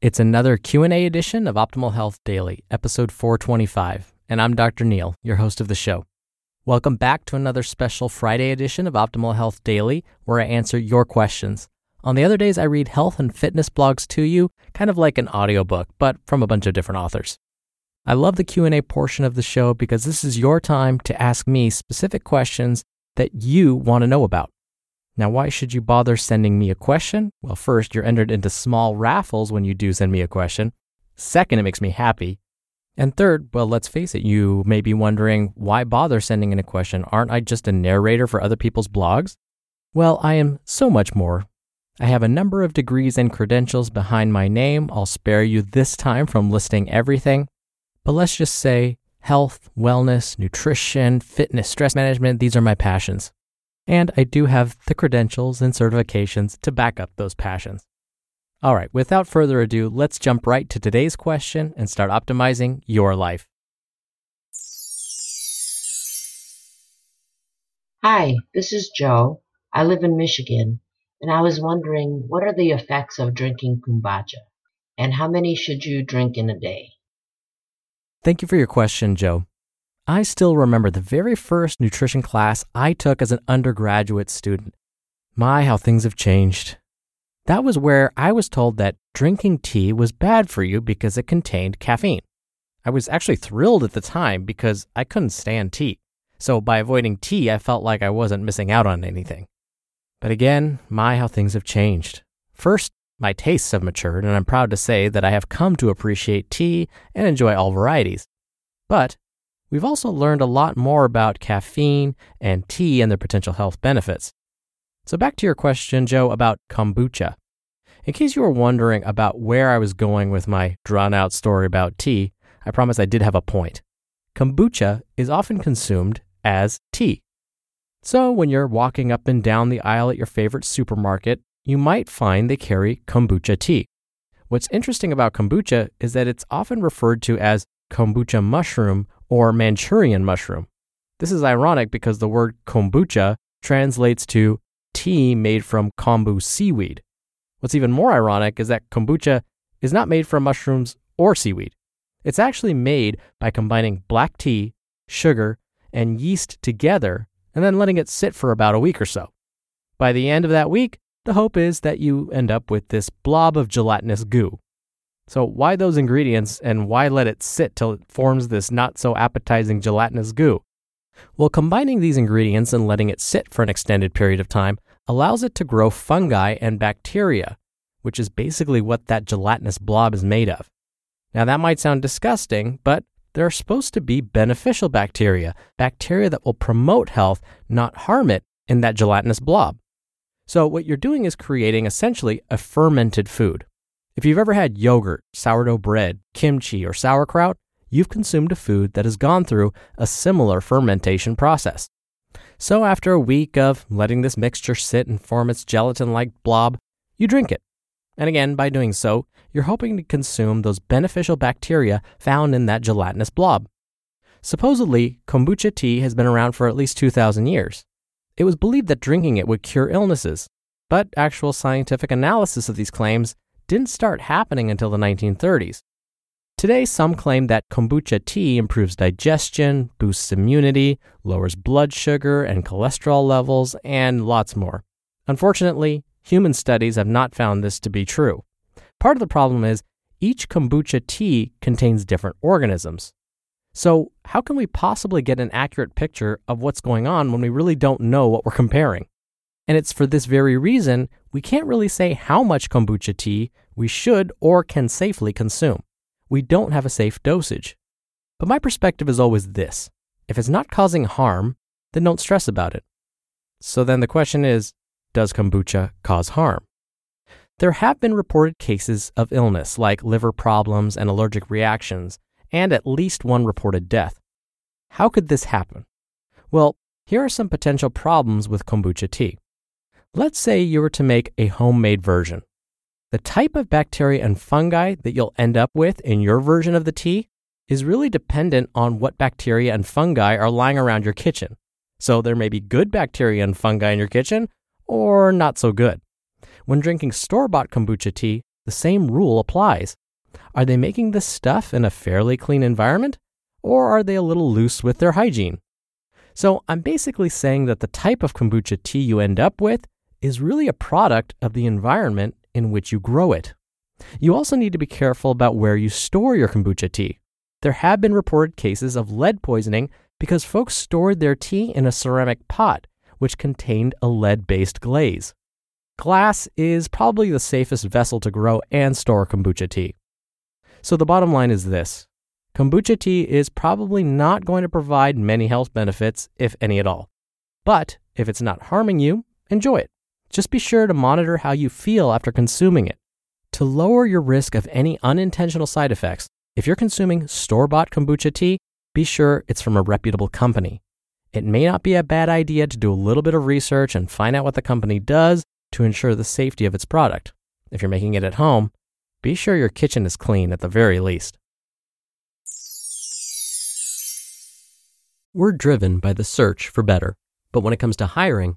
It's another Q&A edition of Optimal Health Daily, episode 425, and I'm Dr. Neil, your host of the show. Welcome back to another special Friday edition of Optimal Health Daily, where I answer your questions. On the other days, I read health and fitness blogs to you, kind of like an audiobook, but from a bunch of different authors. I love the Q&A portion of the show because this is your time to ask me specific questions that you want to know about. Now, why should you bother sending me a question? Well, first, you're entered into small raffles when you do send me a question. Second, it makes me happy. And third, well, let's face it, you may be wondering why bother sending in a question? Aren't I just a narrator for other people's blogs? Well, I am so much more. I have a number of degrees and credentials behind my name. I'll spare you this time from listing everything. But let's just say health, wellness, nutrition, fitness, stress management, these are my passions and I do have the credentials and certifications to back up those passions. All right, without further ado, let's jump right to today's question and start optimizing your life. Hi, this is Joe. I live in Michigan, and I was wondering what are the effects of drinking kombucha, and how many should you drink in a day? Thank you for your question, Joe. I still remember the very first nutrition class I took as an undergraduate student. My, how things have changed. That was where I was told that drinking tea was bad for you because it contained caffeine. I was actually thrilled at the time because I couldn't stand tea. So by avoiding tea, I felt like I wasn't missing out on anything. But again, my, how things have changed. First, my tastes have matured, and I'm proud to say that I have come to appreciate tea and enjoy all varieties. But we've also learned a lot more about caffeine and tea and their potential health benefits. So, back to your question, Joe, about kombucha. In case you were wondering about where I was going with my drawn out story about tea, I promise I did have a point. Kombucha is often consumed as tea. So, when you're walking up and down the aisle at your favorite supermarket, you might find they carry kombucha tea. What's interesting about kombucha is that it's often referred to as kombucha mushroom or Manchurian mushroom. This is ironic because the word kombucha translates to tea made from kombu seaweed. What's even more ironic is that kombucha is not made from mushrooms or seaweed. It's actually made by combining black tea, sugar, and yeast together and then letting it sit for about a week or so. By the end of that week, the hope is that you end up with this blob of gelatinous goo. So, why those ingredients and why let it sit till it forms this not so appetizing gelatinous goo? Well, combining these ingredients and letting it sit for an extended period of time allows it to grow fungi and bacteria, which is basically what that gelatinous blob is made of. Now, that might sound disgusting, but there are supposed to be beneficial bacteria, bacteria that will promote health, not harm it, in that gelatinous blob. So, what you're doing is creating essentially a fermented food. If you've ever had yogurt, sourdough bread, kimchi, or sauerkraut, you've consumed a food that has gone through a similar fermentation process. So, after a week of letting this mixture sit and form its gelatin like blob, you drink it. And again, by doing so, you're hoping to consume those beneficial bacteria found in that gelatinous blob. Supposedly, kombucha tea has been around for at least 2,000 years. It was believed that drinking it would cure illnesses, but actual scientific analysis of these claims didn't start happening until the 1930s. Today, some claim that kombucha tea improves digestion, boosts immunity, lowers blood sugar and cholesterol levels, and lots more. Unfortunately, human studies have not found this to be true. Part of the problem is, each kombucha tea contains different organisms. So, how can we possibly get an accurate picture of what's going on when we really don't know what we're comparing? And it's for this very reason we can't really say how much kombucha tea we should or can safely consume. We don't have a safe dosage. But my perspective is always this if it's not causing harm, then don't stress about it. So then the question is does kombucha cause harm? There have been reported cases of illness like liver problems and allergic reactions, and at least one reported death. How could this happen? Well, here are some potential problems with kombucha tea. Let's say you were to make a homemade version. The type of bacteria and fungi that you'll end up with in your version of the tea is really dependent on what bacteria and fungi are lying around your kitchen. So there may be good bacteria and fungi in your kitchen, or not so good. When drinking store bought kombucha tea, the same rule applies. Are they making this stuff in a fairly clean environment? Or are they a little loose with their hygiene? So I'm basically saying that the type of kombucha tea you end up with is really a product of the environment in which you grow it. You also need to be careful about where you store your kombucha tea. There have been reported cases of lead poisoning because folks stored their tea in a ceramic pot, which contained a lead based glaze. Glass is probably the safest vessel to grow and store kombucha tea. So the bottom line is this kombucha tea is probably not going to provide many health benefits, if any at all. But if it's not harming you, enjoy it. Just be sure to monitor how you feel after consuming it. To lower your risk of any unintentional side effects, if you're consuming store bought kombucha tea, be sure it's from a reputable company. It may not be a bad idea to do a little bit of research and find out what the company does to ensure the safety of its product. If you're making it at home, be sure your kitchen is clean at the very least. We're driven by the search for better, but when it comes to hiring,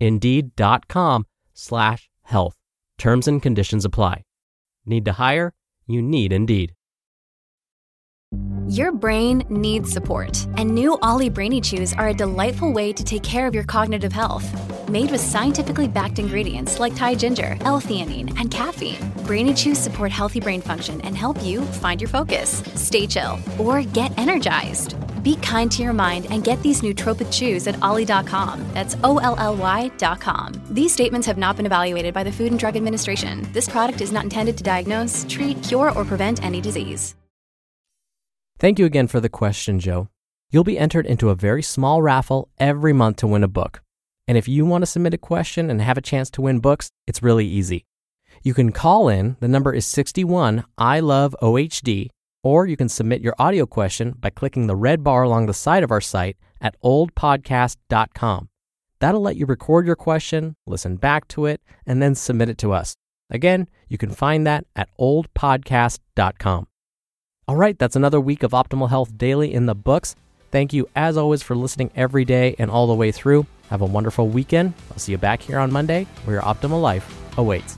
Indeed.com slash health. Terms and conditions apply. Need to hire? You need Indeed. Your brain needs support, and new OLLY Brainy Chews are a delightful way to take care of your cognitive health. Made with scientifically backed ingredients like Thai ginger, L-theanine, and caffeine, Brainy Chews support healthy brain function and help you find your focus, stay chill, or get energized. Be kind to your mind and get these nootropic chews at olly.com. That's O L L Y.com. These statements have not been evaluated by the Food and Drug Administration. This product is not intended to diagnose, treat, cure, or prevent any disease. Thank you again for the question, Joe. You'll be entered into a very small raffle every month to win a book. And if you want to submit a question and have a chance to win books, it's really easy. You can call in, the number is 61 I love OHD, or you can submit your audio question by clicking the red bar along the side of our site at oldpodcast.com. That'll let you record your question, listen back to it, and then submit it to us. Again, you can find that at oldpodcast.com. All right, that's another week of Optimal Health Daily in the books. Thank you, as always, for listening every day and all the way through. Have a wonderful weekend. I'll see you back here on Monday where your optimal life awaits.